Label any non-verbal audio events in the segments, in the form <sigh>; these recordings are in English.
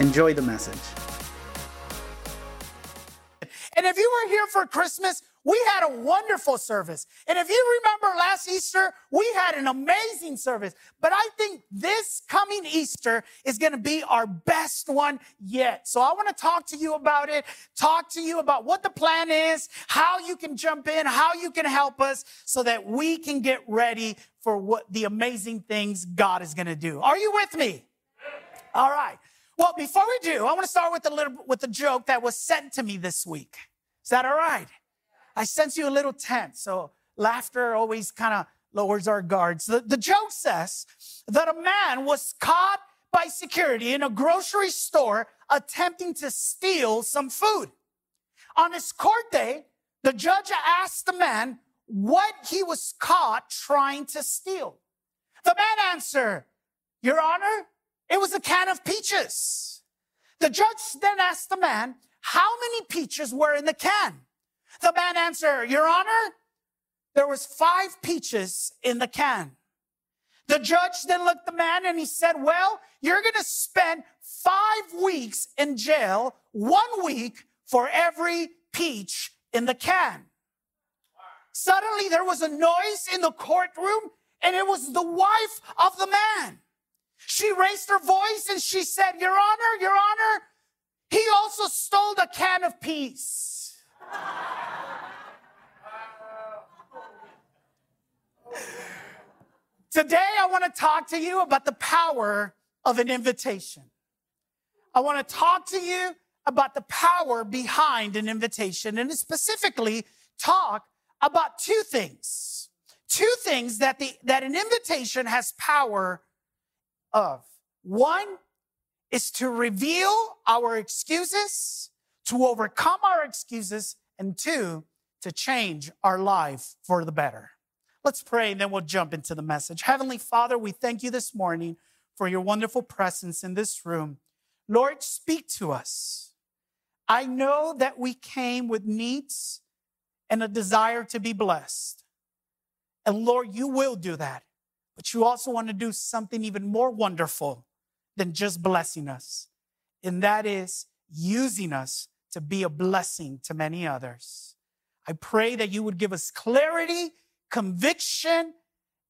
Enjoy the message. And if you were here for Christmas, we had a wonderful service. And if you remember last Easter, we had an amazing service. But I think this coming Easter is going to be our best one yet. So I want to talk to you about it, talk to you about what the plan is, how you can jump in, how you can help us so that we can get ready for what the amazing things God is going to do. Are you with me? All right. Well, before we do, I want to start with a little with a joke that was sent to me this week. Is that all right? I sense you a little tense, so laughter always kind of lowers our guards. The, the joke says that a man was caught by security in a grocery store attempting to steal some food. On his court day, the judge asked the man what he was caught trying to steal. The man answered, Your Honor, it was a can of peaches. The judge then asked the man how many peaches were in the can. The man answered, Your Honor, there was five peaches in the can. The judge then looked the man and he said, Well, you're going to spend five weeks in jail, one week for every peach in the can. Suddenly there was a noise in the courtroom and it was the wife of the man. She raised her voice and she said, Your Honor, Your Honor, he also stole the can of peace. Today, I want to talk to you about the power of an invitation. I want to talk to you about the power behind an invitation and specifically talk about two things. Two things that the, that an invitation has power of. One is to reveal our excuses, to overcome our excuses, and two, to change our life for the better. Let's pray and then we'll jump into the message. Heavenly Father, we thank you this morning for your wonderful presence in this room. Lord, speak to us. I know that we came with needs and a desire to be blessed. And Lord, you will do that. But you also want to do something even more wonderful than just blessing us. And that is using us to be a blessing to many others. I pray that you would give us clarity, conviction,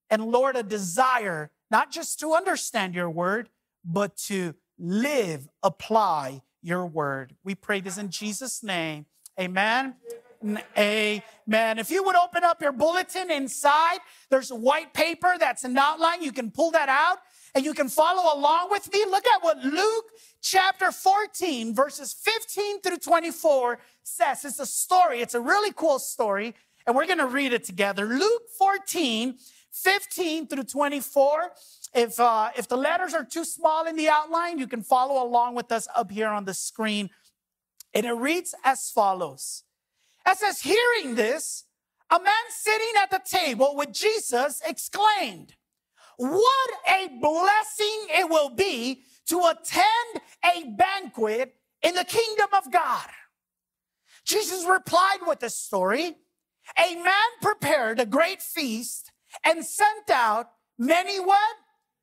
and Lord, a desire not just to understand your word, but to live, apply your word. We pray this in Jesus' name. Amen. Amen. If you would open up your bulletin inside, there's a white paper that's an outline. You can pull that out and you can follow along with me. Look at what Luke chapter 14, verses 15 through 24 says. It's a story. It's a really cool story. And we're going to read it together. Luke 14, 15 through 24. If, uh, if the letters are too small in the outline, you can follow along with us up here on the screen. And it reads as follows. It says, hearing this, a man sitting at the table with Jesus exclaimed, What a blessing it will be to attend a banquet in the kingdom of God. Jesus replied with this story A man prepared a great feast and sent out many what?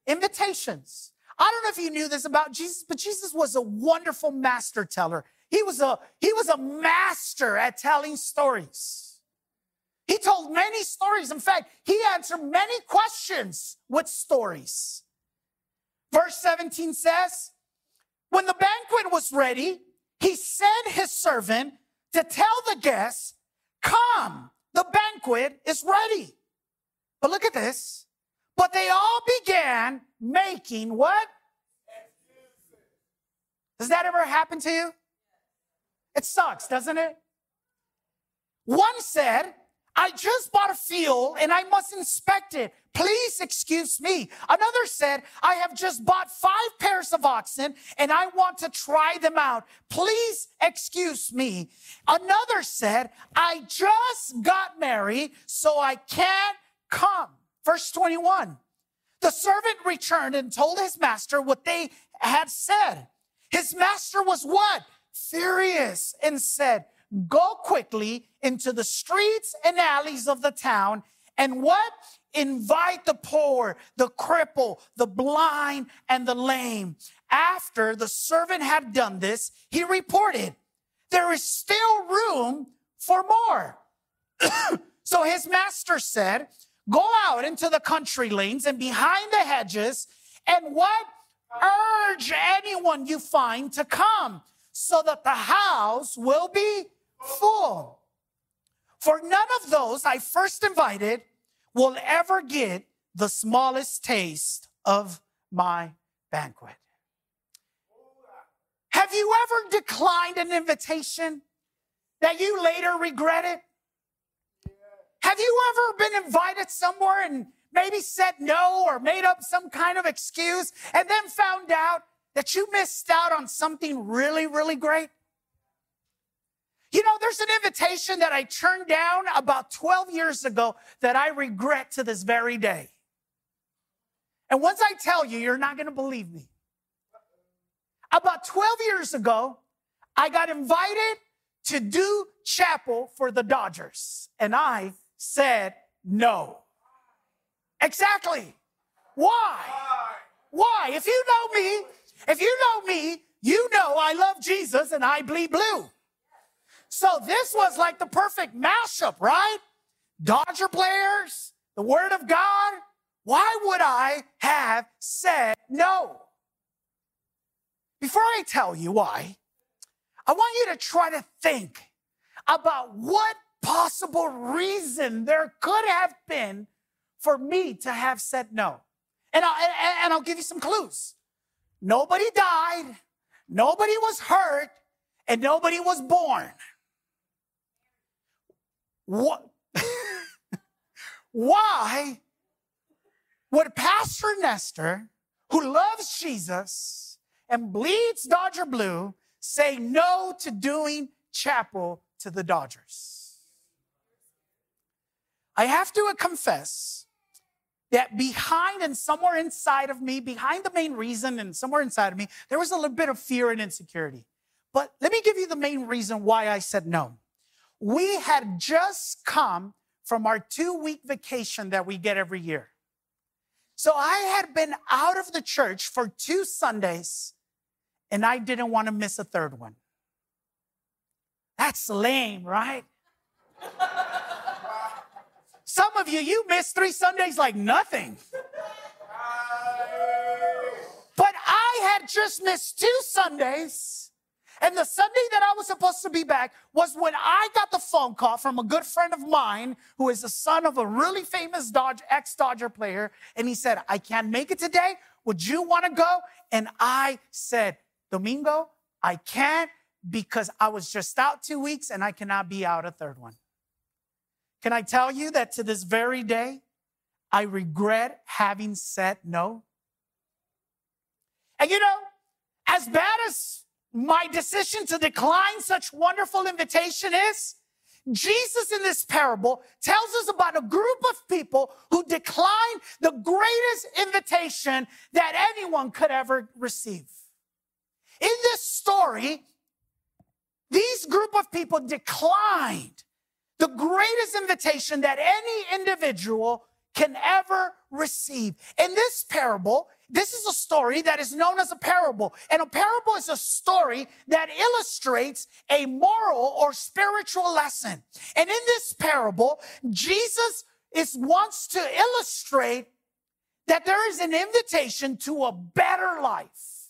Invitations. I don't know if you knew this about Jesus, but Jesus was a wonderful master teller. He was a, he was a master at telling stories. He told many stories. In fact, he answered many questions with stories. Verse 17 says, when the banquet was ready, he sent his servant to tell the guests, come, the banquet is ready. But look at this. But they all began making what? Does that ever happen to you? It sucks, doesn't it? One said, I just bought a field and I must inspect it. Please excuse me. Another said, I have just bought five pairs of oxen and I want to try them out. Please excuse me. Another said, I just got married, so I can't come. Verse 21. The servant returned and told his master what they had said. His master was what? Furious and said, Go quickly into the streets and alleys of the town and what? Invite the poor, the cripple, the blind, and the lame. After the servant had done this, he reported, There is still room for more. <coughs> so his master said, Go out into the country lanes and behind the hedges, and what? Urge anyone you find to come, so that the house will be full. For none of those I first invited will ever get the smallest taste of my banquet. Have you ever declined an invitation that you later regretted? Have you ever been invited somewhere and maybe said no or made up some kind of excuse and then found out that you missed out on something really, really great? You know, there's an invitation that I turned down about 12 years ago that I regret to this very day. And once I tell you, you're not going to believe me. About 12 years ago, I got invited to do chapel for the Dodgers, and I said no. Exactly. Why? Why? If you know me, if you know me, you know I love Jesus and I bleed blue. So this was like the perfect mashup, right? Dodger players, the Word of God. Why would I have said no? Before I tell you why, I want you to try to think about what possible reason there could have been for me to have said no. And I'll, and I'll give you some clues. Nobody died, nobody was hurt, and nobody was born. What? <laughs> Why would Pastor Nestor, who loves Jesus and bleeds Dodger blue, say no to doing chapel to the Dodgers? I have to confess that behind and somewhere inside of me, behind the main reason and somewhere inside of me, there was a little bit of fear and insecurity. But let me give you the main reason why I said no. We had just come from our two week vacation that we get every year. So I had been out of the church for two Sundays and I didn't want to miss a third one. That's lame, right? <laughs> Some of you, you missed three Sundays like nothing. But I had just missed two Sundays and the Sunday that I was supposed to be back was when I got the phone call from a good friend of mine who is the son of a really famous Dodge, ex Dodger player. And he said, I can't make it today. Would you want to go? And I said, Domingo, I can't because I was just out two weeks and I cannot be out a third one. Can I tell you that to this very day, I regret having said no? And you know, as bad as my decision to decline such wonderful invitation is Jesus in this parable tells us about a group of people who declined the greatest invitation that anyone could ever receive. In this story, these group of people declined the greatest invitation that any individual can ever receive. In this parable, this is a story that is known as a parable. And a parable is a story that illustrates a moral or spiritual lesson. And in this parable, Jesus is wants to illustrate that there is an invitation to a better life,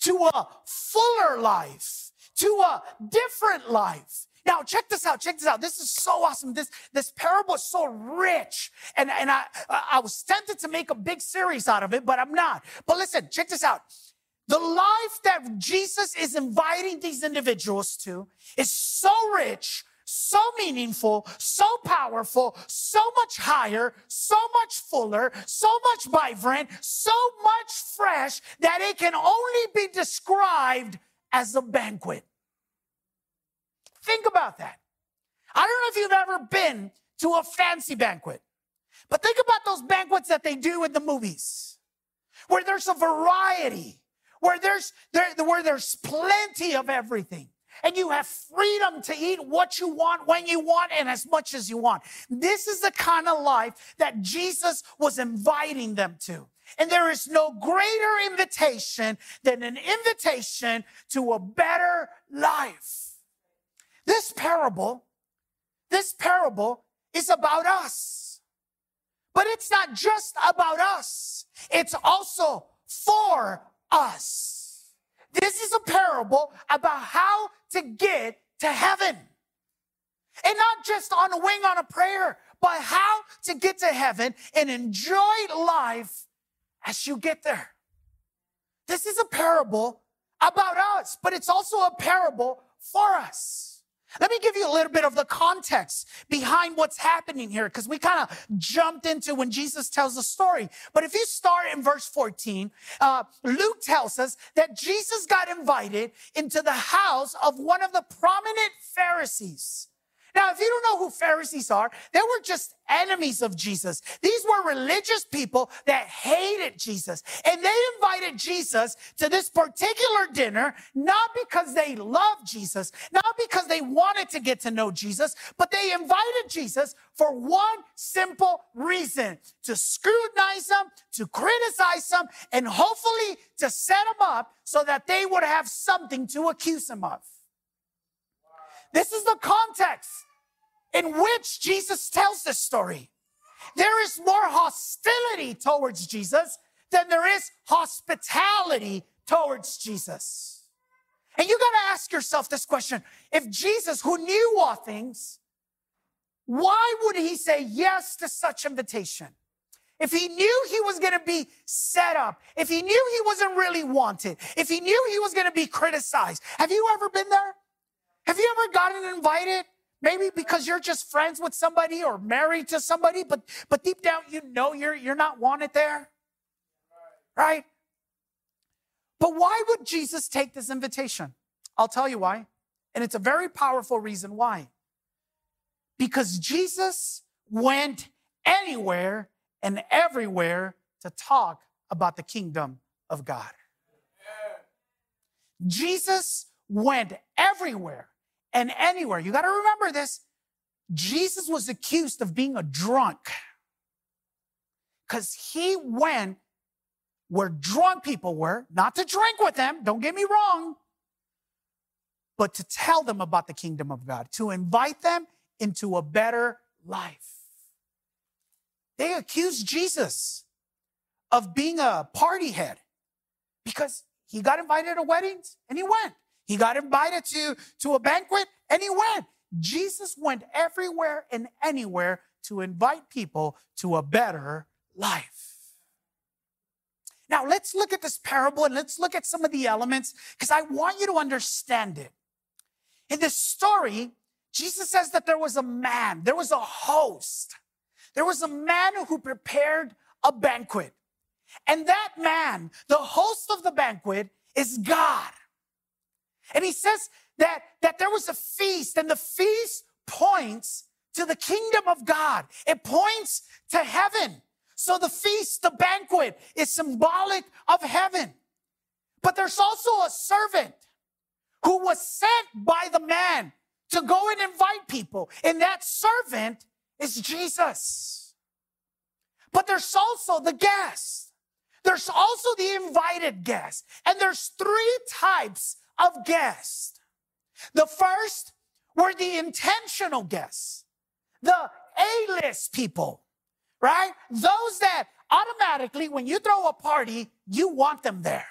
to a fuller life, to a different life. Now, check this out. Check this out. This is so awesome. This, this parable is so rich. And, and I, I was tempted to make a big series out of it, but I'm not. But listen, check this out. The life that Jesus is inviting these individuals to is so rich so meaningful, so powerful, so much higher, so much fuller, so much vibrant, so much fresh that it can only be described as a banquet. Think about that. I don't know if you've ever been to a fancy banquet, but think about those banquets that they do in the movies where there's a variety, where there's, there, where there's plenty of everything and you have freedom to eat what you want, when you want, and as much as you want. This is the kind of life that Jesus was inviting them to. And there is no greater invitation than an invitation to a better life. This parable, this parable is about us. But it's not just about us. It's also for us. This is a parable about how to get to heaven. And not just on a wing on a prayer, but how to get to heaven and enjoy life as you get there. This is a parable about us, but it's also a parable for us. Let me give you a little bit of the context behind what's happening here, because we kind of jumped into when Jesus tells the story. But if you start in verse 14, uh, Luke tells us that Jesus got invited into the house of one of the prominent Pharisees. Now, if you don't know who Pharisees are, they were just enemies of Jesus. These were religious people that hated Jesus. And they invited Jesus to this particular dinner, not because they loved Jesus, not because they wanted to get to know Jesus, but they invited Jesus for one simple reason to scrutinize them, to criticize them, and hopefully to set them up so that they would have something to accuse him of. This is the context in which Jesus tells this story. There is more hostility towards Jesus than there is hospitality towards Jesus. And you got to ask yourself this question. If Jesus, who knew all things, why would he say yes to such invitation? If he knew he was going to be set up, if he knew he wasn't really wanted, if he knew he was going to be criticized, have you ever been there? Have you ever gotten invited Maybe because you're just friends with somebody or married to somebody, but, but deep down you know you're, you're not wanted there. Right? But why would Jesus take this invitation? I'll tell you why. And it's a very powerful reason why. Because Jesus went anywhere and everywhere to talk about the kingdom of God. Jesus went everywhere and anywhere. You got to remember this. Jesus was accused of being a drunk because he went where drunk people were, not to drink with them, don't get me wrong, but to tell them about the kingdom of God, to invite them into a better life. They accused Jesus of being a party head because he got invited to weddings and he went. He got invited to, to a banquet and he went. Jesus went everywhere and anywhere to invite people to a better life. Now, let's look at this parable and let's look at some of the elements because I want you to understand it. In this story, Jesus says that there was a man, there was a host, there was a man who prepared a banquet. And that man, the host of the banquet, is God. And he says that, that there was a feast, and the feast points to the kingdom of God. It points to heaven. So the feast, the banquet, is symbolic of heaven. But there's also a servant who was sent by the man to go and invite people. And that servant is Jesus. But there's also the guest. There's also the invited guest. And there's three types of guests. The first were the intentional guests, the A-list people, right? Those that automatically, when you throw a party, you want them there.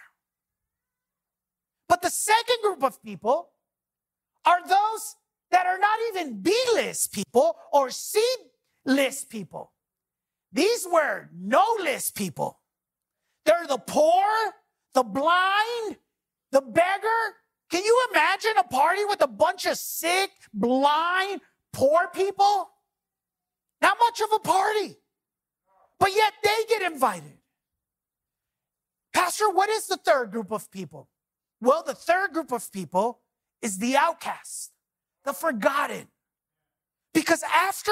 But the second group of people are those that are not even B list people or C list people. These were no list people. They're the poor, the blind, the beggar, Can you imagine a party with a bunch of sick, blind, poor people? Not much of a party. But yet they get invited. Pastor, what is the third group of people? Well, the third group of people is the outcast, the forgotten. Because after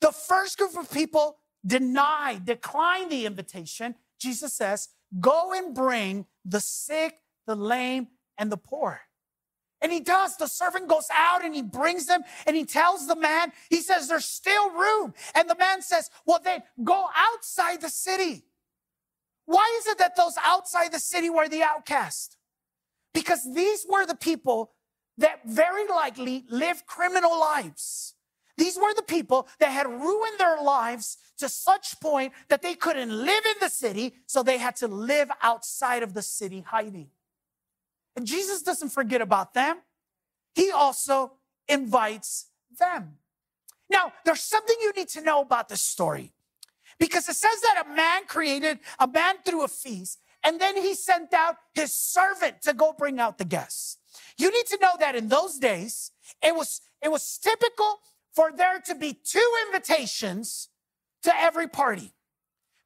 the first group of people deny, decline the invitation, Jesus says, Go and bring the sick, the lame, and the poor. And he does. The servant goes out and he brings them and he tells the man, he says, There's still room. And the man says, Well, then go outside the city. Why is it that those outside the city were the outcast? Because these were the people that very likely lived criminal lives. These were the people that had ruined their lives to such point that they couldn't live in the city, so they had to live outside of the city hiding. And Jesus doesn't forget about them. He also invites them. Now, there's something you need to know about this story because it says that a man created, a man threw a feast, and then he sent out his servant to go bring out the guests. You need to know that in those days, it was, it was typical for there to be two invitations to every party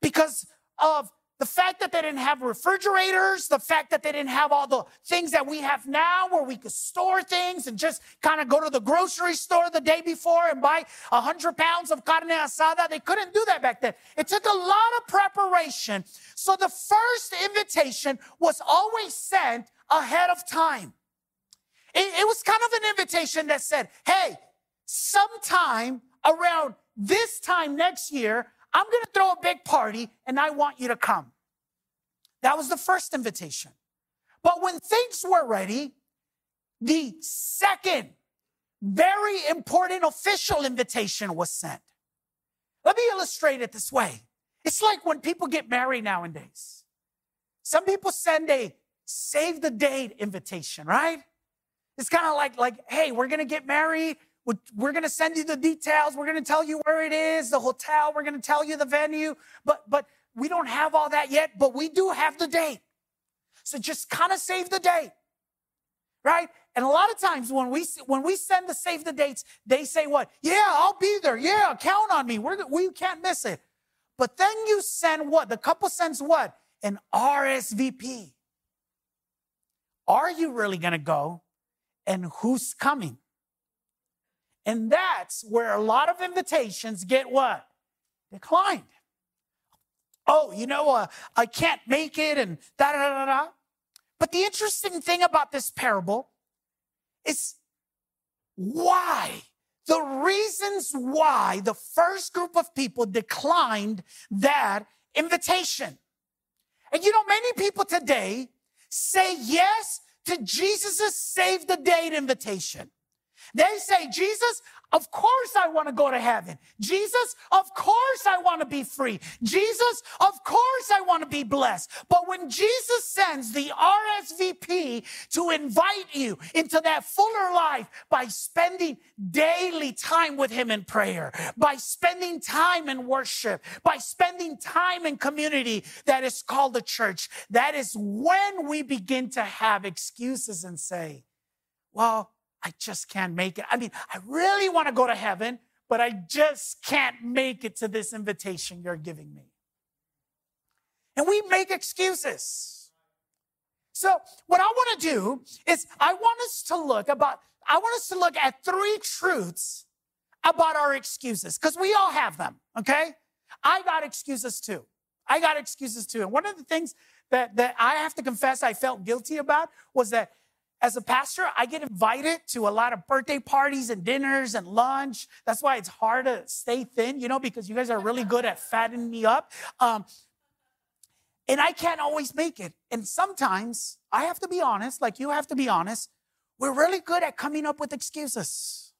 because of the fact that they didn't have refrigerators, the fact that they didn't have all the things that we have now where we could store things and just kind of go to the grocery store the day before and buy 100 pounds of carne asada. They couldn't do that back then. It took a lot of preparation. So the first invitation was always sent ahead of time. It, it was kind of an invitation that said, hey, sometime around this time next year, I'm going to throw a big party and I want you to come. That was the first invitation. But when things were ready, the second very important official invitation was sent. Let me illustrate it this way. It's like when people get married nowadays. Some people send a save the date invitation, right? It's kind of like, like, hey, we're gonna get married. We're going to send you the details. We're going to tell you where it is, the hotel. We're going to tell you the venue. But, but we don't have all that yet, but we do have the date. So just kind of save the date, right? And a lot of times when we when we send the save the dates, they say what? Yeah, I'll be there. Yeah, count on me. We're, we can't miss it. But then you send what? The couple sends what? An RSVP. Are you really going to go? And who's coming? And that's where a lot of invitations get what? Declined. Oh, you know, uh, I can't make it and da da da da. But the interesting thing about this parable is why the reasons why the first group of people declined that invitation. And you know, many people today say yes to Jesus' save the date invitation. They say, Jesus, of course I want to go to heaven. Jesus, of course I want to be free. Jesus, of course I want to be blessed. But when Jesus sends the RSVP to invite you into that fuller life by spending daily time with him in prayer, by spending time in worship, by spending time in community that is called the church, that is when we begin to have excuses and say, well, I just can't make it. I mean, I really want to go to heaven, but I just can't make it to this invitation you're giving me. And we make excuses. So, what I want to do is I want us to look about I want us to look at three truths about our excuses because we all have them, okay? I got excuses too. I got excuses too. And one of the things that, that I have to confess I felt guilty about was that as a pastor, I get invited to a lot of birthday parties and dinners and lunch. That's why it's hard to stay thin, you know, because you guys are really good at fattening me up. Um, and I can't always make it. And sometimes I have to be honest, like you have to be honest, we're really good at coming up with excuses,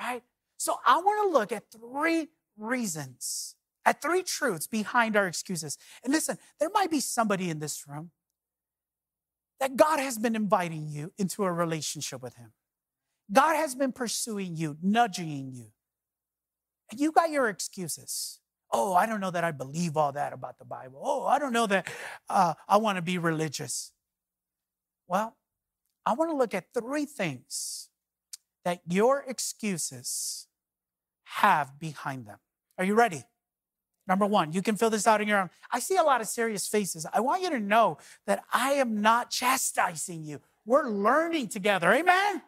right? So I want to look at three reasons, at three truths behind our excuses. And listen, there might be somebody in this room that God has been inviting you into a relationship with Him. God has been pursuing you, nudging you. And you got your excuses. Oh, I don't know that I believe all that about the Bible. Oh, I don't know that uh, I want to be religious. Well, I want to look at three things that your excuses have behind them. Are you ready? Number one, you can fill this out in your own. I see a lot of serious faces. I want you to know that I am not chastising you. We're learning together. Amen?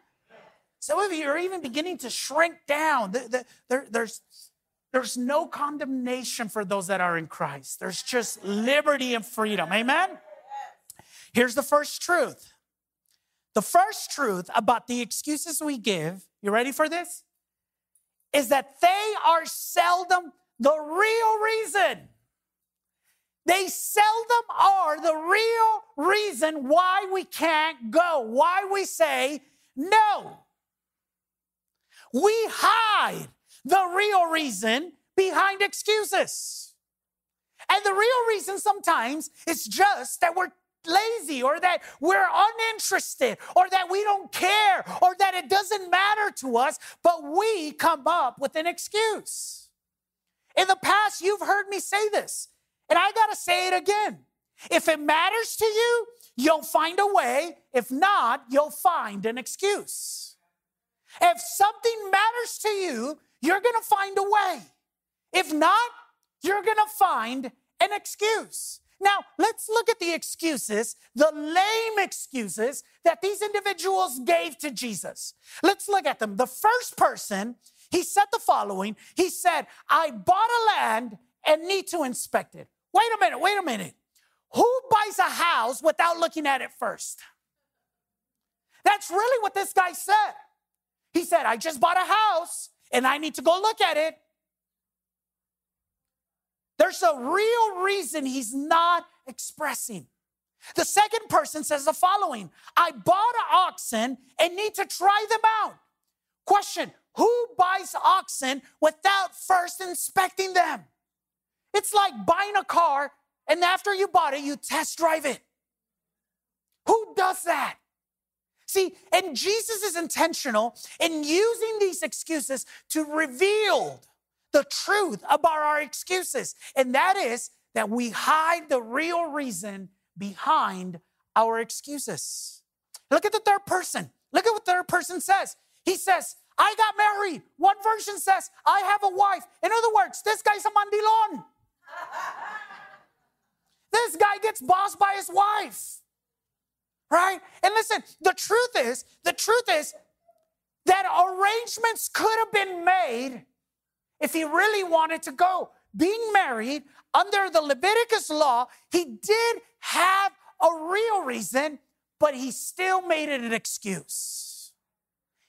Some of you are even beginning to shrink down. There, there's, there's no condemnation for those that are in Christ, there's just liberty and freedom. Amen? Here's the first truth. The first truth about the excuses we give, you ready for this? Is that they are seldom the real reason. They seldom are the real reason why we can't go, why we say no. We hide the real reason behind excuses. And the real reason sometimes is just that we're lazy or that we're uninterested or that we don't care or that it doesn't matter to us, but we come up with an excuse. In the past, you've heard me say this, and I gotta say it again. If it matters to you, you'll find a way. If not, you'll find an excuse. If something matters to you, you're gonna find a way. If not, you're gonna find an excuse. Now, let's look at the excuses, the lame excuses that these individuals gave to Jesus. Let's look at them. The first person he said the following He said, I bought a land and need to inspect it. Wait a minute, wait a minute. Who buys a house without looking at it first? That's really what this guy said. He said, I just bought a house and I need to go look at it. There's a real reason he's not expressing. The second person says the following I bought an oxen and need to try them out. Question who buys oxen without first inspecting them? It's like buying a car and after you bought it, you test drive it. Who does that? See, and Jesus is intentional in using these excuses to reveal the truth about our excuses. And that is that we hide the real reason behind our excuses. Look at the third person. Look at what the third person says. He says, I got married. One version says, I have a wife. In other words, this guy's a mandilon. <laughs> this guy gets bossed by his wife. Right? And listen, the truth is, the truth is that arrangements could have been made if he really wanted to go. Being married under the Leviticus law, he did have a real reason, but he still made it an excuse.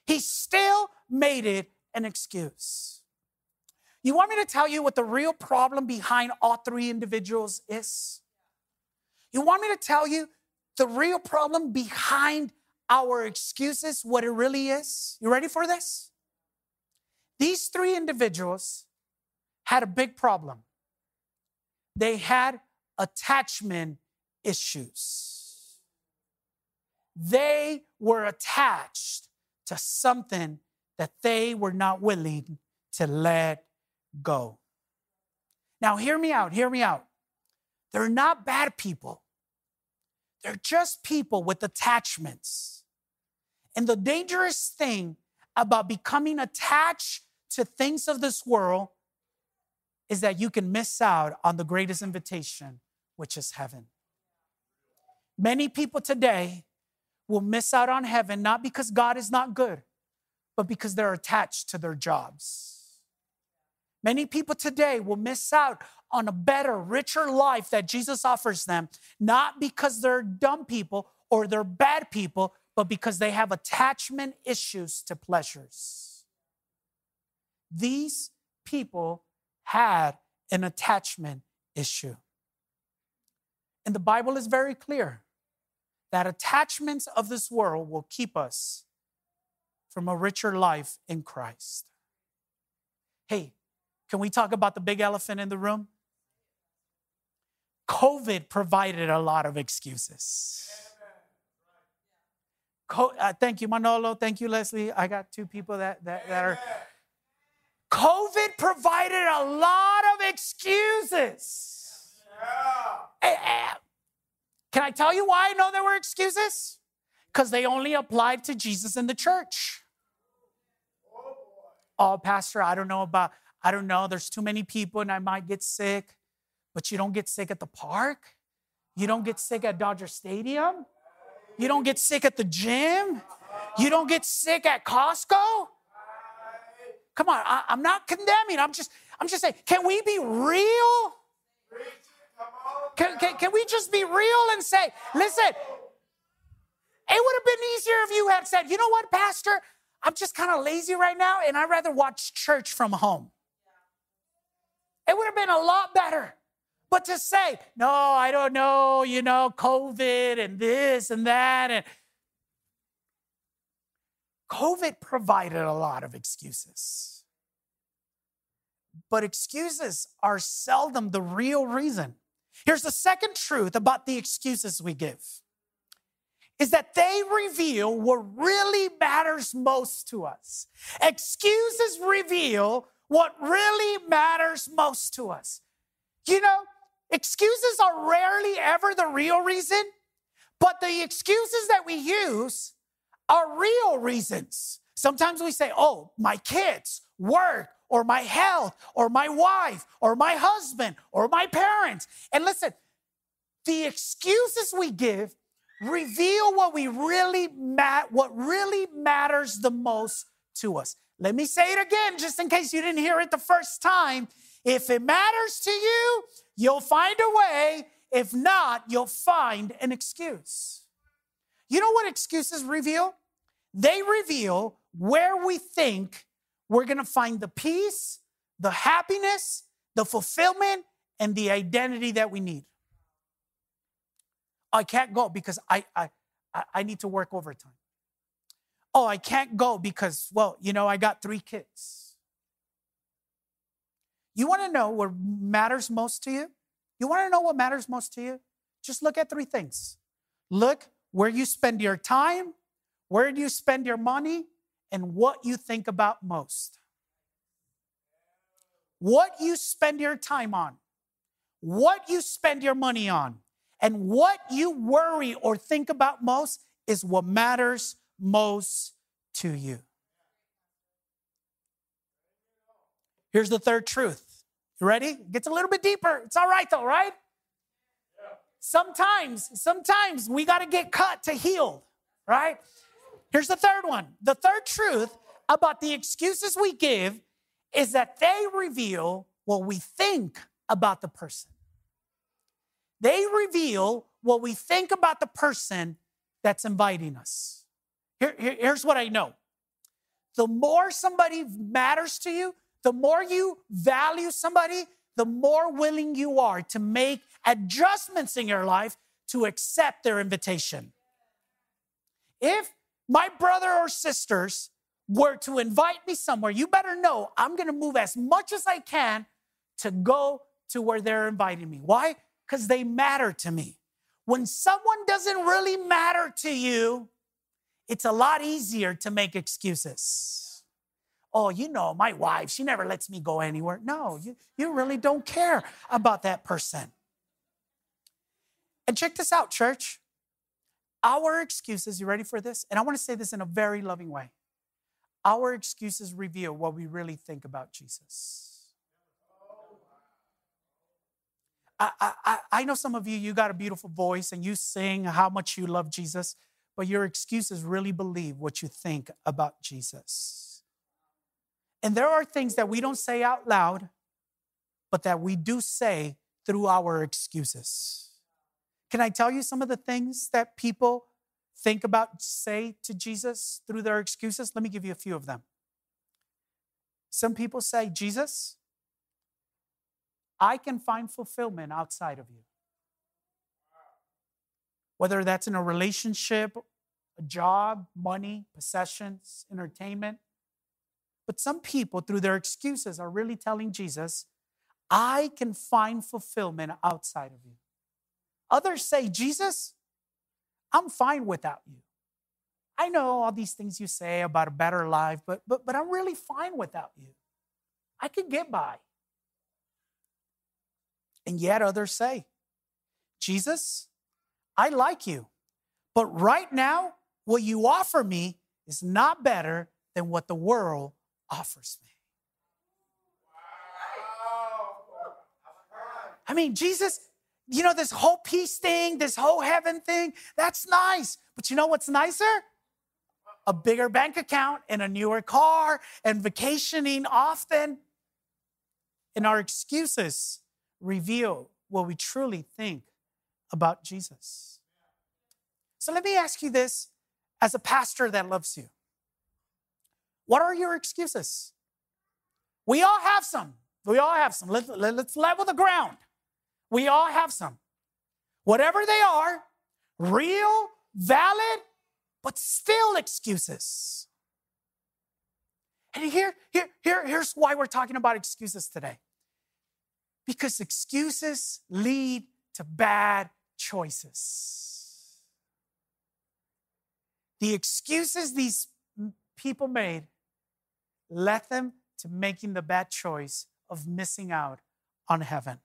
He still made it an excuse. You want me to tell you what the real problem behind all three individuals is? You want me to tell you the real problem behind our excuses, what it really is? You ready for this? These three individuals had a big problem. They had attachment issues. They were attached to something that they were not willing to let go. Now, hear me out, hear me out. They're not bad people, they're just people with attachments. And the dangerous thing about becoming attached to things of this world is that you can miss out on the greatest invitation, which is heaven. Many people today will miss out on heaven not because God is not good, but because they're attached to their jobs. Many people today will miss out on a better, richer life that Jesus offers them, not because they're dumb people or they're bad people, but because they have attachment issues to pleasures. These people had an attachment issue. And the Bible is very clear that attachments of this world will keep us from a richer life in Christ. Hey, can we talk about the big elephant in the room? COVID provided a lot of excuses. Co- uh, thank you, Manolo. Thank you, Leslie. I got two people that, that, that are. COVID provided a lot of excuses. Yeah. Can I tell you why I know there were excuses? because they only applied to Jesus and the church. Oh, oh, Pastor, I don't know about, I don't know. There's too many people and I might get sick, but you don't get sick at the park. You don't get sick at Dodger Stadium. You don't get sick at the gym. You don't get sick at Costco. Come on, I, am not condemning. I'm just, I'm just saying, can we be real? Can, can, can we just be real and say, listen, it would have been easier if you had said, you know what, Pastor, I'm just kind of lazy right now and I'd rather watch church from home. It would have been a lot better. But to say, no, I don't know, you know, COVID and this and that, and COVID provided a lot of excuses. But excuses are seldom the real reason. Here's the second truth about the excuses we give is that they reveal what really matters most to us. Excuses reveal what really matters most to us. You know, excuses are rarely ever the real reason, but the excuses that we use are real reasons. Sometimes we say, oh, my kids, work, or my health, or my wife, or my husband, or my parents. And listen, the excuses we give reveal what we really mat what really matters the most to us. Let me say it again just in case you didn't hear it the first time. If it matters to you, you'll find a way. If not, you'll find an excuse. You know what excuses reveal? They reveal where we think we're going to find the peace, the happiness, the fulfillment, and the identity that we need. I can't go because I, I, I need to work overtime. Oh, I can't go because, well, you know, I got three kids. You want to know what matters most to you? You want to know what matters most to you? Just look at three things. Look where you spend your time, where do you spend your money, and what you think about most. What you spend your time on, what you spend your money on, and what you worry or think about most is what matters most to you. Here's the third truth. You ready? It gets a little bit deeper. It's all right though, right? Sometimes, sometimes we got to get cut to heal, right? Here's the third one. The third truth about the excuses we give is that they reveal what we think about the person. They reveal what we think about the person that's inviting us. Here, here, here's what I know the more somebody matters to you, the more you value somebody, the more willing you are to make adjustments in your life to accept their invitation. If my brother or sisters were to invite me somewhere, you better know I'm gonna move as much as I can to go to where they're inviting me. Why? because they matter to me. When someone doesn't really matter to you, it's a lot easier to make excuses. Oh, you know, my wife, she never lets me go anywhere. No, you, you really don't care about that person. And check this out, church. Our excuses, you ready for this? And I want to say this in a very loving way. Our excuses reveal what we really think about Jesus. I, I, I know some of you, you got a beautiful voice and you sing how much you love Jesus, but your excuses really believe what you think about Jesus. And there are things that we don't say out loud, but that we do say through our excuses. Can I tell you some of the things that people think about, say to Jesus through their excuses? Let me give you a few of them. Some people say, Jesus, I can find fulfillment outside of you. Whether that's in a relationship, a job, money, possessions, entertainment. But some people, through their excuses, are really telling Jesus, I can find fulfillment outside of you. Others say, Jesus, I'm fine without you. I know all these things you say about a better life, but, but, but I'm really fine without you. I could get by. And yet others say, Jesus, I like you, but right now what you offer me is not better than what the world offers me. I mean, Jesus, you know, this whole peace thing, this whole heaven thing, that's nice. But you know what's nicer? A bigger bank account and a newer car and vacationing often. And our excuses reveal what we truly think about Jesus. So let me ask you this as a pastor that loves you. What are your excuses? We all have some. We all have some. Let, let's level the ground. We all have some. Whatever they are, real, valid, but still excuses. And here, here, here, here's why we're talking about excuses today. Because excuses lead to bad choices. The excuses these people made led them to making the bad choice of missing out on heaven.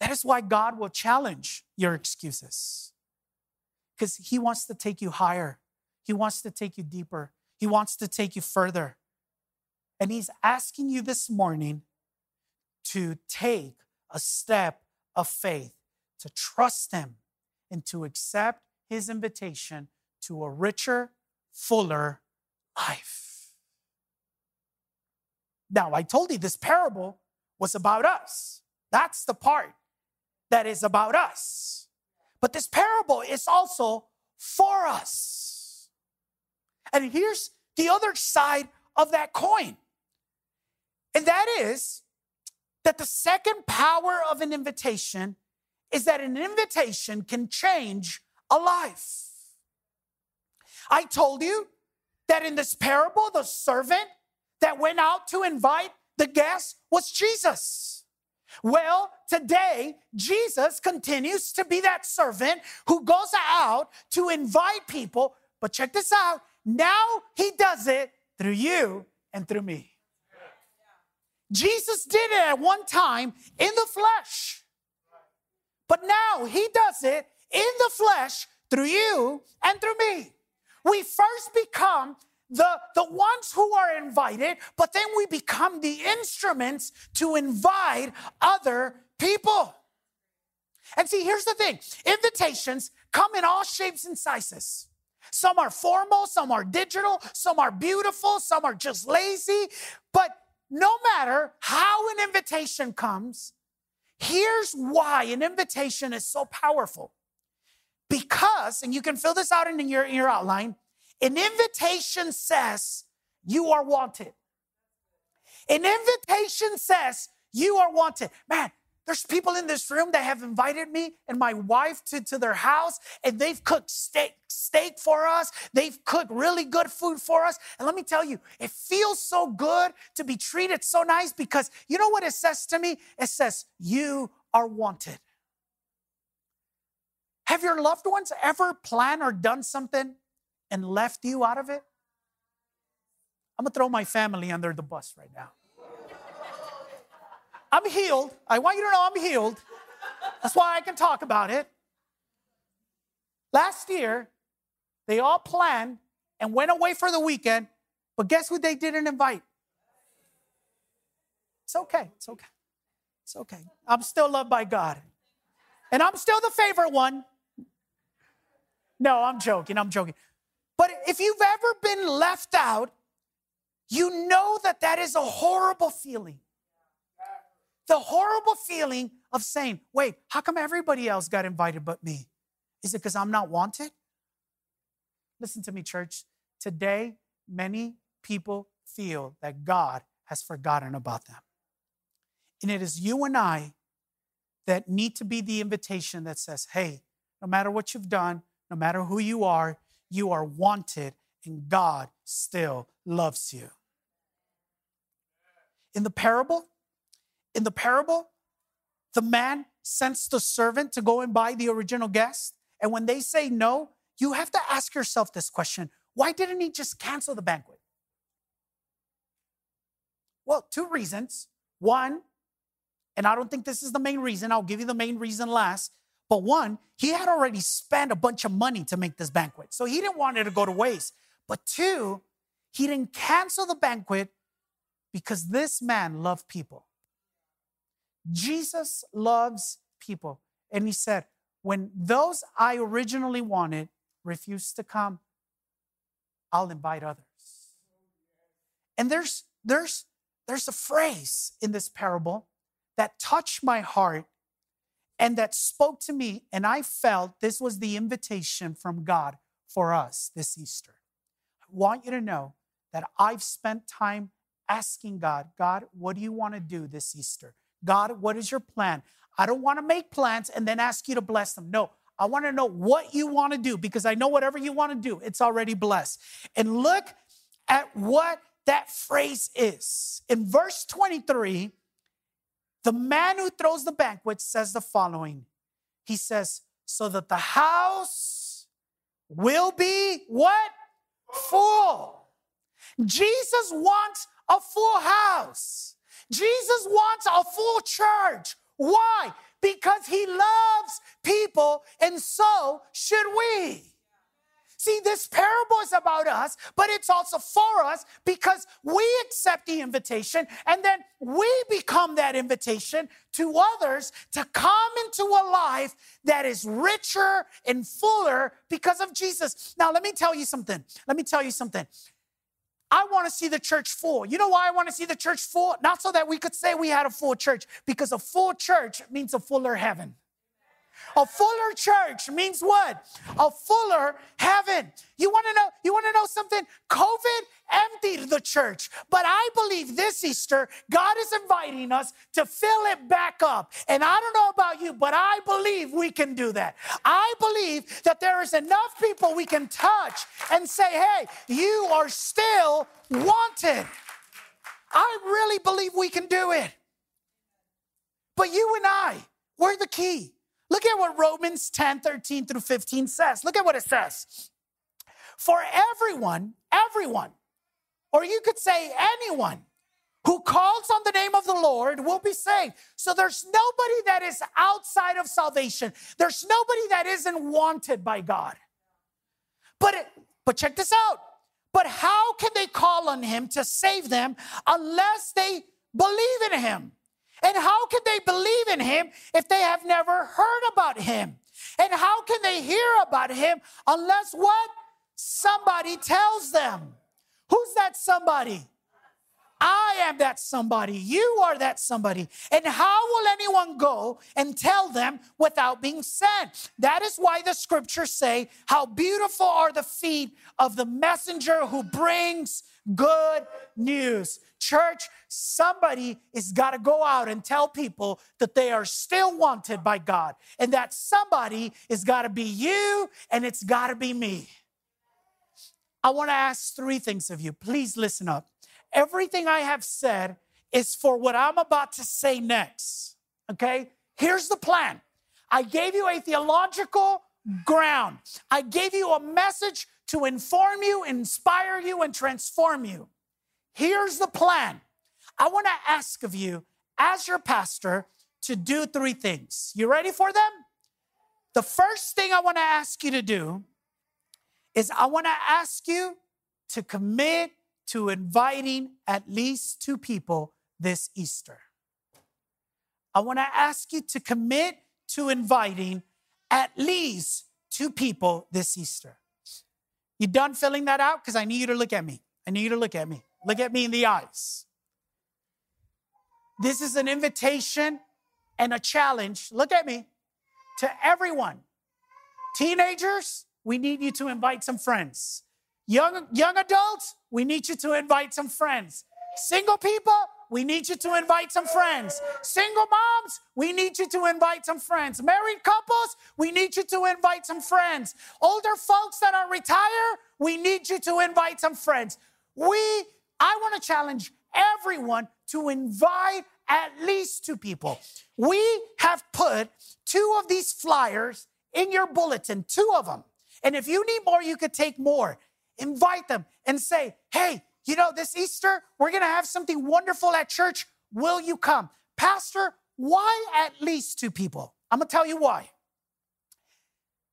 That is why God will challenge your excuses. Because He wants to take you higher, He wants to take you deeper, He wants to take you further. And He's asking you this morning to take a step of faith, to trust Him, and to accept His invitation to a richer, fuller life. Now, I told you this parable was about us. That's the part that is about us. But this parable is also for us. And here's the other side of that coin. And that is that the second power of an invitation is that an invitation can change a life. I told you that in this parable, the servant that went out to invite the guests was Jesus. Well, today, Jesus continues to be that servant who goes out to invite people. But check this out now he does it through you and through me. Jesus did it at one time in the flesh, but now he does it in the flesh through you and through me. We first become the, the ones who are invited, but then we become the instruments to invite other people. And see, here's the thing invitations come in all shapes and sizes. Some are formal, some are digital, some are beautiful, some are just lazy. But no matter how an invitation comes, here's why an invitation is so powerful. Because, and you can fill this out in your, in your outline, an invitation says you are wanted. An invitation says you are wanted. Man, there's people in this room that have invited me and my wife to, to their house, and they've cooked steak, steak for us. They've cooked really good food for us. And let me tell you, it feels so good to be treated so nice because you know what it says to me? It says, You are wanted. Have your loved ones ever planned or done something and left you out of it? I'm gonna throw my family under the bus right now. <laughs> I'm healed. I want you to know I'm healed. That's why I can talk about it. Last year, they all planned and went away for the weekend, but guess who they didn't invite? It's okay. It's okay. It's okay. I'm still loved by God. And I'm still the favorite one. No, I'm joking. I'm joking. But if you've ever been left out, you know that that is a horrible feeling. The horrible feeling of saying, wait, how come everybody else got invited but me? Is it because I'm not wanted? Listen to me, church. Today, many people feel that God has forgotten about them. And it is you and I that need to be the invitation that says, hey, no matter what you've done, no matter who you are, you are wanted and God still loves you. In the parable, in the parable, the man sends the servant to go and buy the original guest. And when they say no, you have to ask yourself this question why didn't he just cancel the banquet? Well, two reasons. One, and I don't think this is the main reason, I'll give you the main reason last, But one, he had already spent a bunch of money to make this banquet. So he didn't want it to go to waste. But two, he didn't cancel the banquet because this man loved people. Jesus loves people. And he said, when those I originally wanted refuse to come, I'll invite others. And there's there's there's a phrase in this parable that touched my heart and that spoke to me and I felt this was the invitation from God for us this Easter. I want you to know that I've spent time asking God, God, what do you want to do this Easter? God, what is your plan? I don't want to make plans and then ask you to bless them. No, I want to know what you want to do because I know whatever you want to do, it's already blessed. And look at what that phrase is. In verse 23, the man who throws the banquet says the following He says, So that the house will be what? Full. Jesus wants a full house. Jesus wants a full church. Why? Because he loves people, and so should we. See, this parable is about us, but it's also for us because we accept the invitation and then we become that invitation to others to come into a life that is richer and fuller because of Jesus. Now, let me tell you something. Let me tell you something. I want to see the church full. You know why I want to see the church full? Not so that we could say we had a full church, because a full church means a fuller heaven. A fuller church means what? A fuller heaven. You want to know? You want to know something? COVID emptied the church, but I believe this Easter God is inviting us to fill it back up. And I don't know about you, but I believe we can do that. I believe that there is enough people we can touch and say, "Hey, you are still wanted." I really believe we can do it. But you and I, we're the key. Look at what Romans 10 13 through 15 says. Look at what it says. For everyone, everyone, or you could say anyone who calls on the name of the Lord will be saved. So there's nobody that is outside of salvation. There's nobody that isn't wanted by God. But but check this out. But how can they call on him to save them unless they believe in him? And how can they believe in him if they have never heard about him? And how can they hear about him unless what? Somebody tells them. Who's that somebody? I am that somebody. You are that somebody. And how will anyone go and tell them without being sent? That is why the scriptures say, How beautiful are the feet of the messenger who brings good news. Church, somebody has got to go out and tell people that they are still wanted by God. And that somebody has got to be you and it's got to be me. I want to ask three things of you. Please listen up. Everything I have said is for what I'm about to say next. Okay? Here's the plan I gave you a theological ground, I gave you a message to inform you, inspire you, and transform you. Here's the plan. I want to ask of you, as your pastor, to do three things. You ready for them? The first thing I want to ask you to do is I want to ask you to commit to inviting at least two people this Easter. I want to ask you to commit to inviting at least two people this Easter. You done filling that out? Because I need you to look at me. I need you to look at me. Look at me in the eyes. This is an invitation and a challenge. Look at me to everyone. Teenagers, we need you to invite some friends. Young, young adults, we need you to invite some friends. Single people, we need you to invite some friends. Single moms, we need you to invite some friends. Married couples, we need you to invite some friends. Older folks that are retired, we need you to invite some friends. We, I want to challenge everyone to invite at least two people. We have put two of these flyers in your bulletin, two of them. And if you need more, you could take more. Invite them and say, hey, you know, this Easter, we're going to have something wonderful at church. Will you come? Pastor, why at least two people? I'm going to tell you why.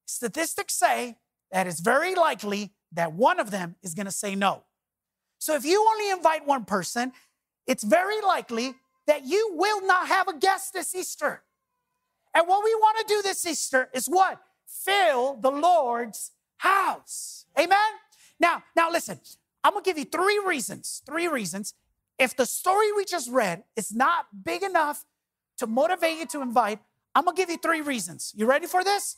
statistics say that it's very likely that one of them is going to say no. So if you only invite one person, it's very likely that you will not have a guest this Easter. And what we want to do this Easter is what? Fill the Lord's house. Amen? Now, now listen, I'm gonna give you three reasons, three reasons. If the story we just read is not big enough to motivate you to invite, I'm gonna give you three reasons. You ready for this?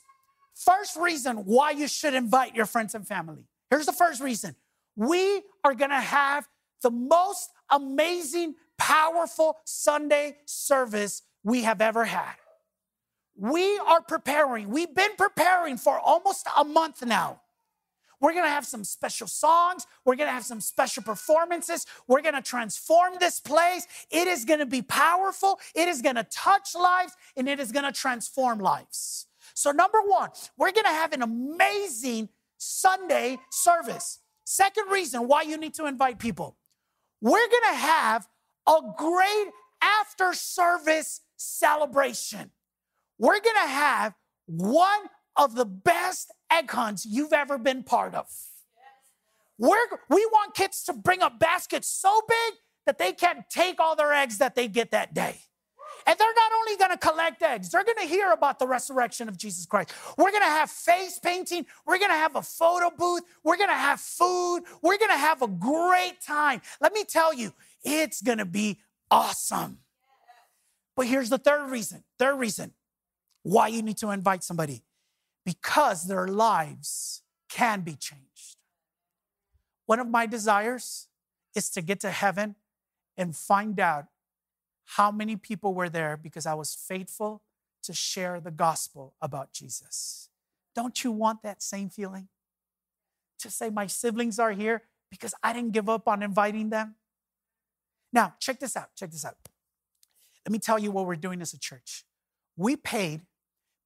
First reason why you should invite your friends and family. Here's the first reason. We are gonna have the most amazing, powerful Sunday service we have ever had. We are preparing, we've been preparing for almost a month now. We're gonna have some special songs. We're gonna have some special performances. We're gonna transform this place. It is gonna be powerful. It is gonna touch lives and it is gonna transform lives. So, number one, we're gonna have an amazing Sunday service. Second reason why you need to invite people we're gonna have a great after service celebration. We're gonna have one of the best egg hunts you've ever been part of. We're, we want kids to bring a basket so big that they can take all their eggs that they get that day. And they're not only going to collect eggs, they're going to hear about the resurrection of Jesus Christ. We're going to have face painting. We're going to have a photo booth. We're going to have food. We're going to have a great time. Let me tell you, it's going to be awesome. But here's the third reason third reason why you need to invite somebody because their lives can be changed. One of my desires is to get to heaven and find out how many people were there because I was faithful to share the gospel about Jesus. Don't you want that same feeling? To say, my siblings are here because I didn't give up on inviting them? Now, check this out. Check this out. Let me tell you what we're doing as a church. We paid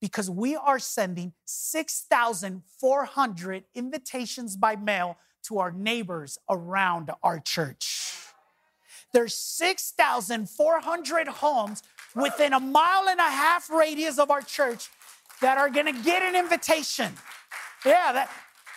because we are sending 6,400 invitations by mail to our neighbors around our church. There's 6,400 homes within a mile and a half radius of our church that are going to get an invitation. Yeah, that,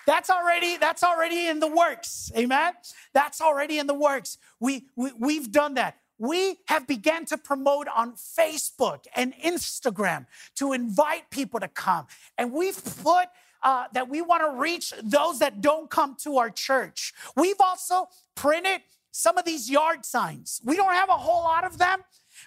that's already that's already in the works. Amen. That's already in the works. We, we we've done that we have begun to promote on Facebook and Instagram to invite people to come. And we've put uh, that we want to reach those that don't come to our church. We've also printed some of these yard signs. We don't have a whole lot of them,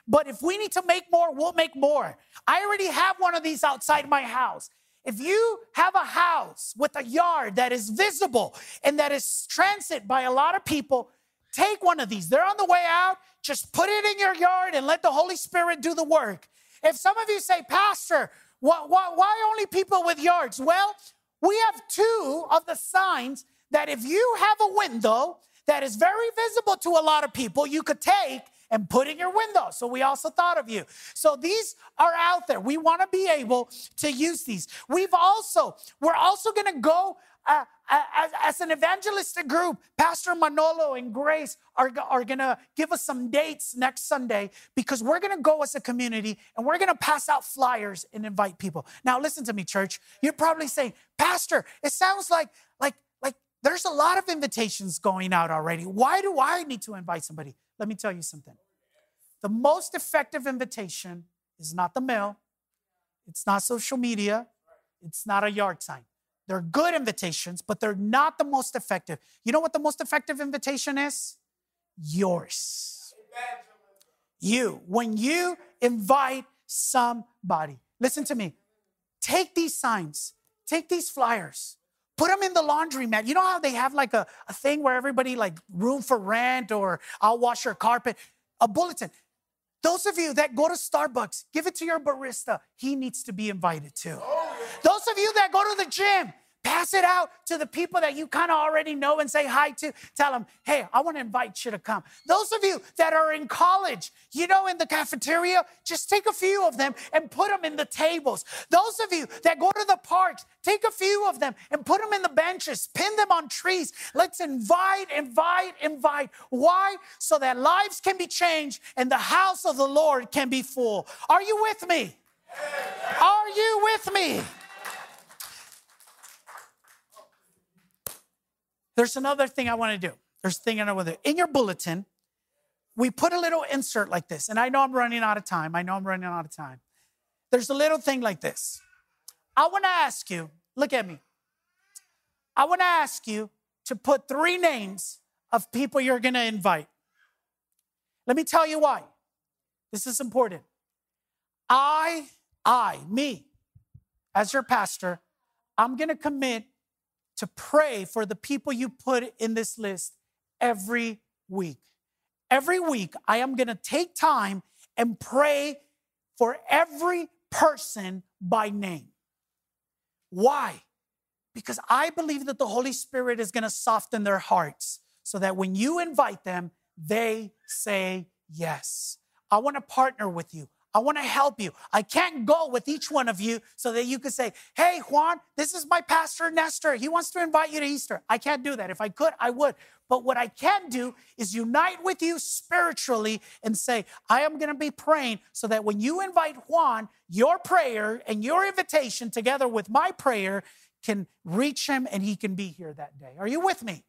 but if we need to make more, we'll make more. I already have one of these outside my house. If you have a house with a yard that is visible and that is transit by a lot of people, take one of these. They're on the way out. Just put it in your yard and let the Holy Spirit do the work. If some of you say, Pastor, why, why, why only people with yards? Well, we have two of the signs that if you have a window that is very visible to a lot of people, you could take and put in your window. So we also thought of you. So these are out there. We want to be able to use these. We've also, we're also going to go uh, as, as, an evangelistic group, Pastor Manolo and Grace are, are going to give us some dates next Sunday because we're going to go as a community and we're going to pass out flyers and invite people. Now, listen to me, church. You're probably saying, Pastor, it sounds like, like, like there's a lot of invitations going out already. Why do I need to invite somebody? Let me tell you something. The most effective invitation is not the mail, it's not social media, it's not a yard sign. They're good invitations, but they're not the most effective. You know what the most effective invitation is? Yours. You. When you invite somebody, listen to me. Take these signs, take these flyers, put them in the laundry mat. You know how they have like a, a thing where everybody like room for rent or I'll wash your carpet, a bulletin. Those of you that go to Starbucks, give it to your barista. He needs to be invited too. Oh, you that go to the gym, Pass it out to the people that you kind of already know and say hi to. Tell them, hey, I want to invite you to come. Those of you that are in college, you know, in the cafeteria, just take a few of them and put them in the tables. Those of you that go to the parks, take a few of them and put them in the benches, pin them on trees. Let's invite, invite, invite. Why? So that lives can be changed and the house of the Lord can be full. Are you with me? Are you with me? There's another thing I want to do. There's a thing I want to do. In your bulletin, we put a little insert like this. And I know I'm running out of time. I know I'm running out of time. There's a little thing like this. I want to ask you, look at me. I want to ask you to put three names of people you're going to invite. Let me tell you why. This is important. I, I, me, as your pastor, I'm going to commit to pray for the people you put in this list every week. Every week, I am going to take time and pray for every person by name. Why? Because I believe that the Holy Spirit is going to soften their hearts so that when you invite them, they say yes. I want to partner with you. I want to help you. I can't go with each one of you so that you could say, Hey, Juan, this is my pastor, Nestor. He wants to invite you to Easter. I can't do that. If I could, I would. But what I can do is unite with you spiritually and say, I am going to be praying so that when you invite Juan, your prayer and your invitation together with my prayer can reach him and he can be here that day. Are you with me?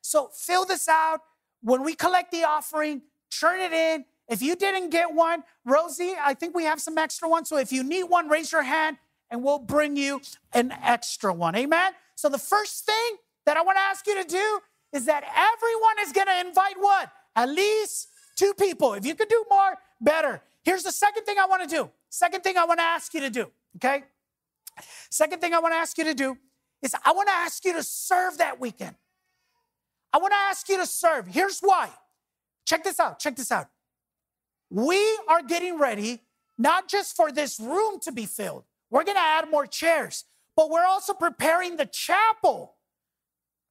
So fill this out. When we collect the offering, turn it in if you didn't get one, Rosie, I think we have some extra ones. So if you need one, raise your hand and we'll bring you an extra one. Amen? So the first thing that I want to ask you to do is that everyone is going to invite what? At least two people. If you could do more, better. Here's the second thing I want to do. Second thing I want to ask you to do, okay? Second thing I want to ask you to do is I want to ask you to serve that weekend. I want to ask you to serve. Here's why. Check this out. Check this out. We are getting ready not just for this room to be filled, we're going to add more chairs, but we're also preparing the chapel.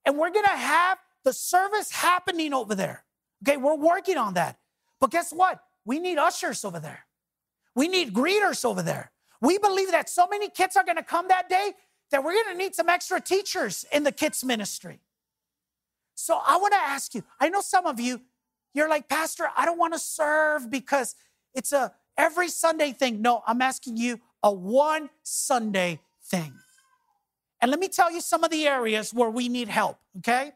And we're going to have the service happening over there. Okay, we're working on that. But guess what? We need ushers over there. We need greeters over there. We believe that so many kids are going to come that day that we're going to need some extra teachers in the kids' ministry. So I want to ask you I know some of you, you're like, Pastor, I don't want to serve because it's a every Sunday thing. No, I'm asking you a one Sunday thing. And let me tell you some of the areas where we need help, okay?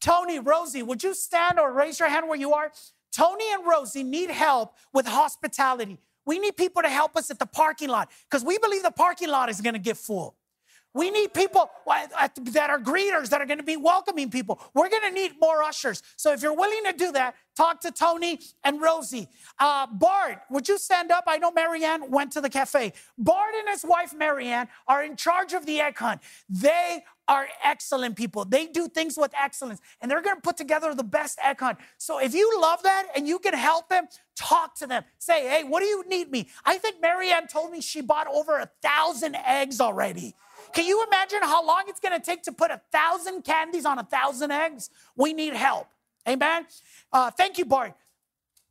Tony, Rosie, would you stand or raise your hand where you are? Tony and Rosie need help with hospitality. We need people to help us at the parking lot because we believe the parking lot is going to get full. We need people that are greeters that are going to be welcoming people. We're going to need more ushers. So if you're willing to do that, talk to Tony and Rosie. Uh, Bart, would you stand up? I know Marianne went to the cafe. Bart and his wife, Marianne, are in charge of the egg hunt. They are excellent people. They do things with excellence and they're going to put together the best egg hunt. So if you love that and you can help them, talk to them. Say, hey, what do you need me? I think Marianne told me she bought over a thousand eggs already. Can you imagine how long it's going to take to put a thousand candies on a thousand eggs? We need help. Amen. Uh, thank you, Bart.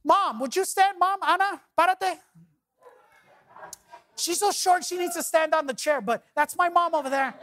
Mom, would you stand? Mom, Anna, párate. She's so short, she needs to stand on the chair, but that's my mom over there.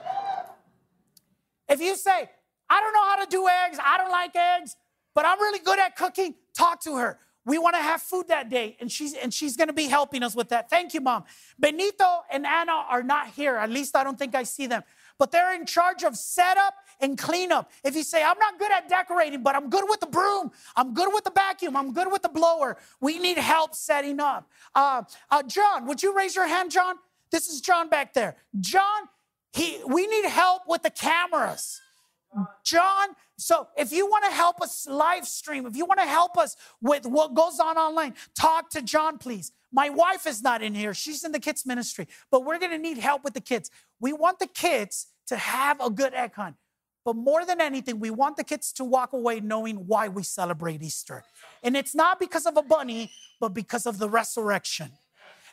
If you say, I don't know how to do eggs, I don't like eggs, but I'm really good at cooking, talk to her. We want to have food that day, and she's and she's going to be helping us with that. Thank you, mom. Benito and Anna are not here. At least I don't think I see them. But they're in charge of setup and cleanup. If you say, I'm not good at decorating, but I'm good with the broom, I'm good with the vacuum, I'm good with the blower, we need help setting up. Uh, uh, John, would you raise your hand, John? This is John back there. John, he, we need help with the cameras. John, so if you want to help us live stream, if you want to help us with what goes on online, talk to John, please. My wife is not in here. She's in the kids ministry, but we're going to need help with the kids. We want the kids to have a good egg hunt. But more than anything, we want the kids to walk away knowing why we celebrate Easter. And it's not because of a bunny, but because of the resurrection.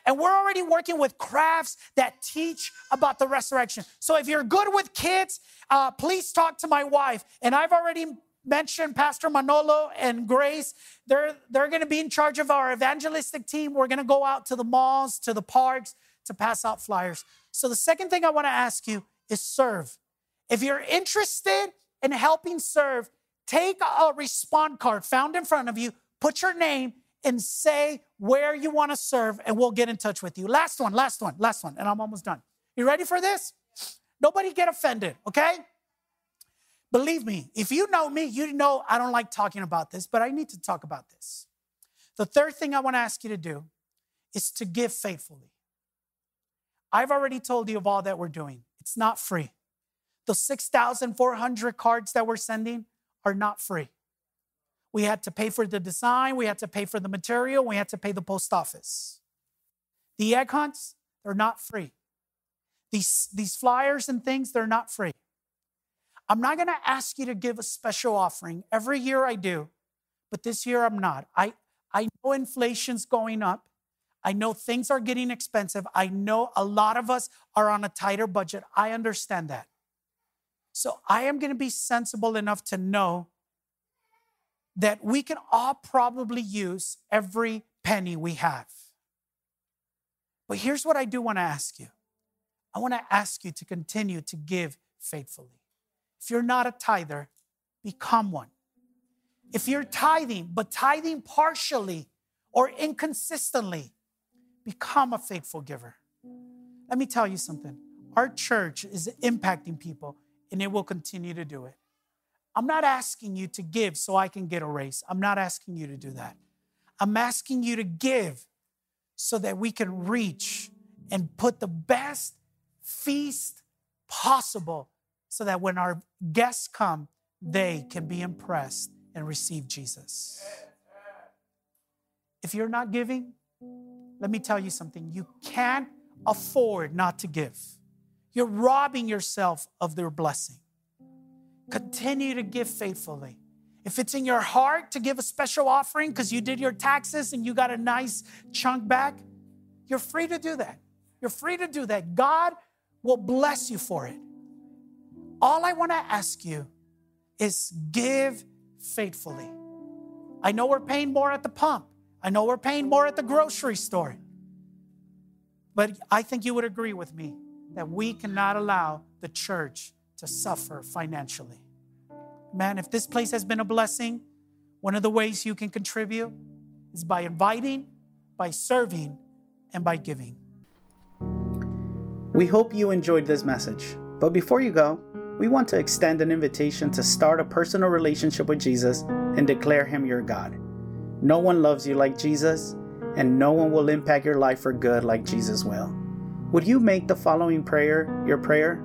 And we're already working with crafts that teach about the resurrection. So if you're good with kids, uh, please talk to my wife. And I've already mentioned Pastor Manolo and Grace. They're, they're going to be in charge of our evangelistic team. We're going to go out to the malls, to the parks to pass out flyers. So the second thing I want to ask you is serve. If you're interested in helping serve, take a respond card found in front of you, put your name, and say where you want to serve, and we'll get in touch with you. Last one, last one, last one, and I'm almost done. You ready for this? Nobody get offended, okay? Believe me, if you know me, you know I don't like talking about this, but I need to talk about this. The third thing I want to ask you to do is to give faithfully. I've already told you of all that we're doing. It's not free. The 6,400 cards that we're sending are not free. We had to pay for the design, we had to pay for the material, we had to pay the post office. The egg hunts, they're not free. These, these flyers and things, they're not free. I'm not going to ask you to give a special offering. Every year I do, but this year I'm not. I, I know inflation's going up. I know things are getting expensive. I know a lot of us are on a tighter budget. I understand that. So I am going to be sensible enough to know that we can all probably use every penny we have. But here's what I do want to ask you I want to ask you to continue to give faithfully. If you're not a tither, become one. If you're tithing, but tithing partially or inconsistently, become a faithful giver. Let me tell you something. Our church is impacting people and it will continue to do it. I'm not asking you to give so I can get a raise. I'm not asking you to do that. I'm asking you to give so that we can reach and put the best feast possible so that when our guests come, they can be impressed and receive Jesus. If you're not giving, let me tell you something. You can't afford not to give. You're robbing yourself of their blessing. Continue to give faithfully. If it's in your heart to give a special offering because you did your taxes and you got a nice chunk back, you're free to do that. You're free to do that. God will bless you for it. All I want to ask you is give faithfully. I know we're paying more at the pump. I know we're paying more at the grocery store. But I think you would agree with me that we cannot allow the church to suffer financially. Man, if this place has been a blessing, one of the ways you can contribute is by inviting, by serving, and by giving. We hope you enjoyed this message. But before you go, we want to extend an invitation to start a personal relationship with Jesus and declare Him your God. No one loves you like Jesus, and no one will impact your life for good like Jesus will. Would you make the following prayer your prayer?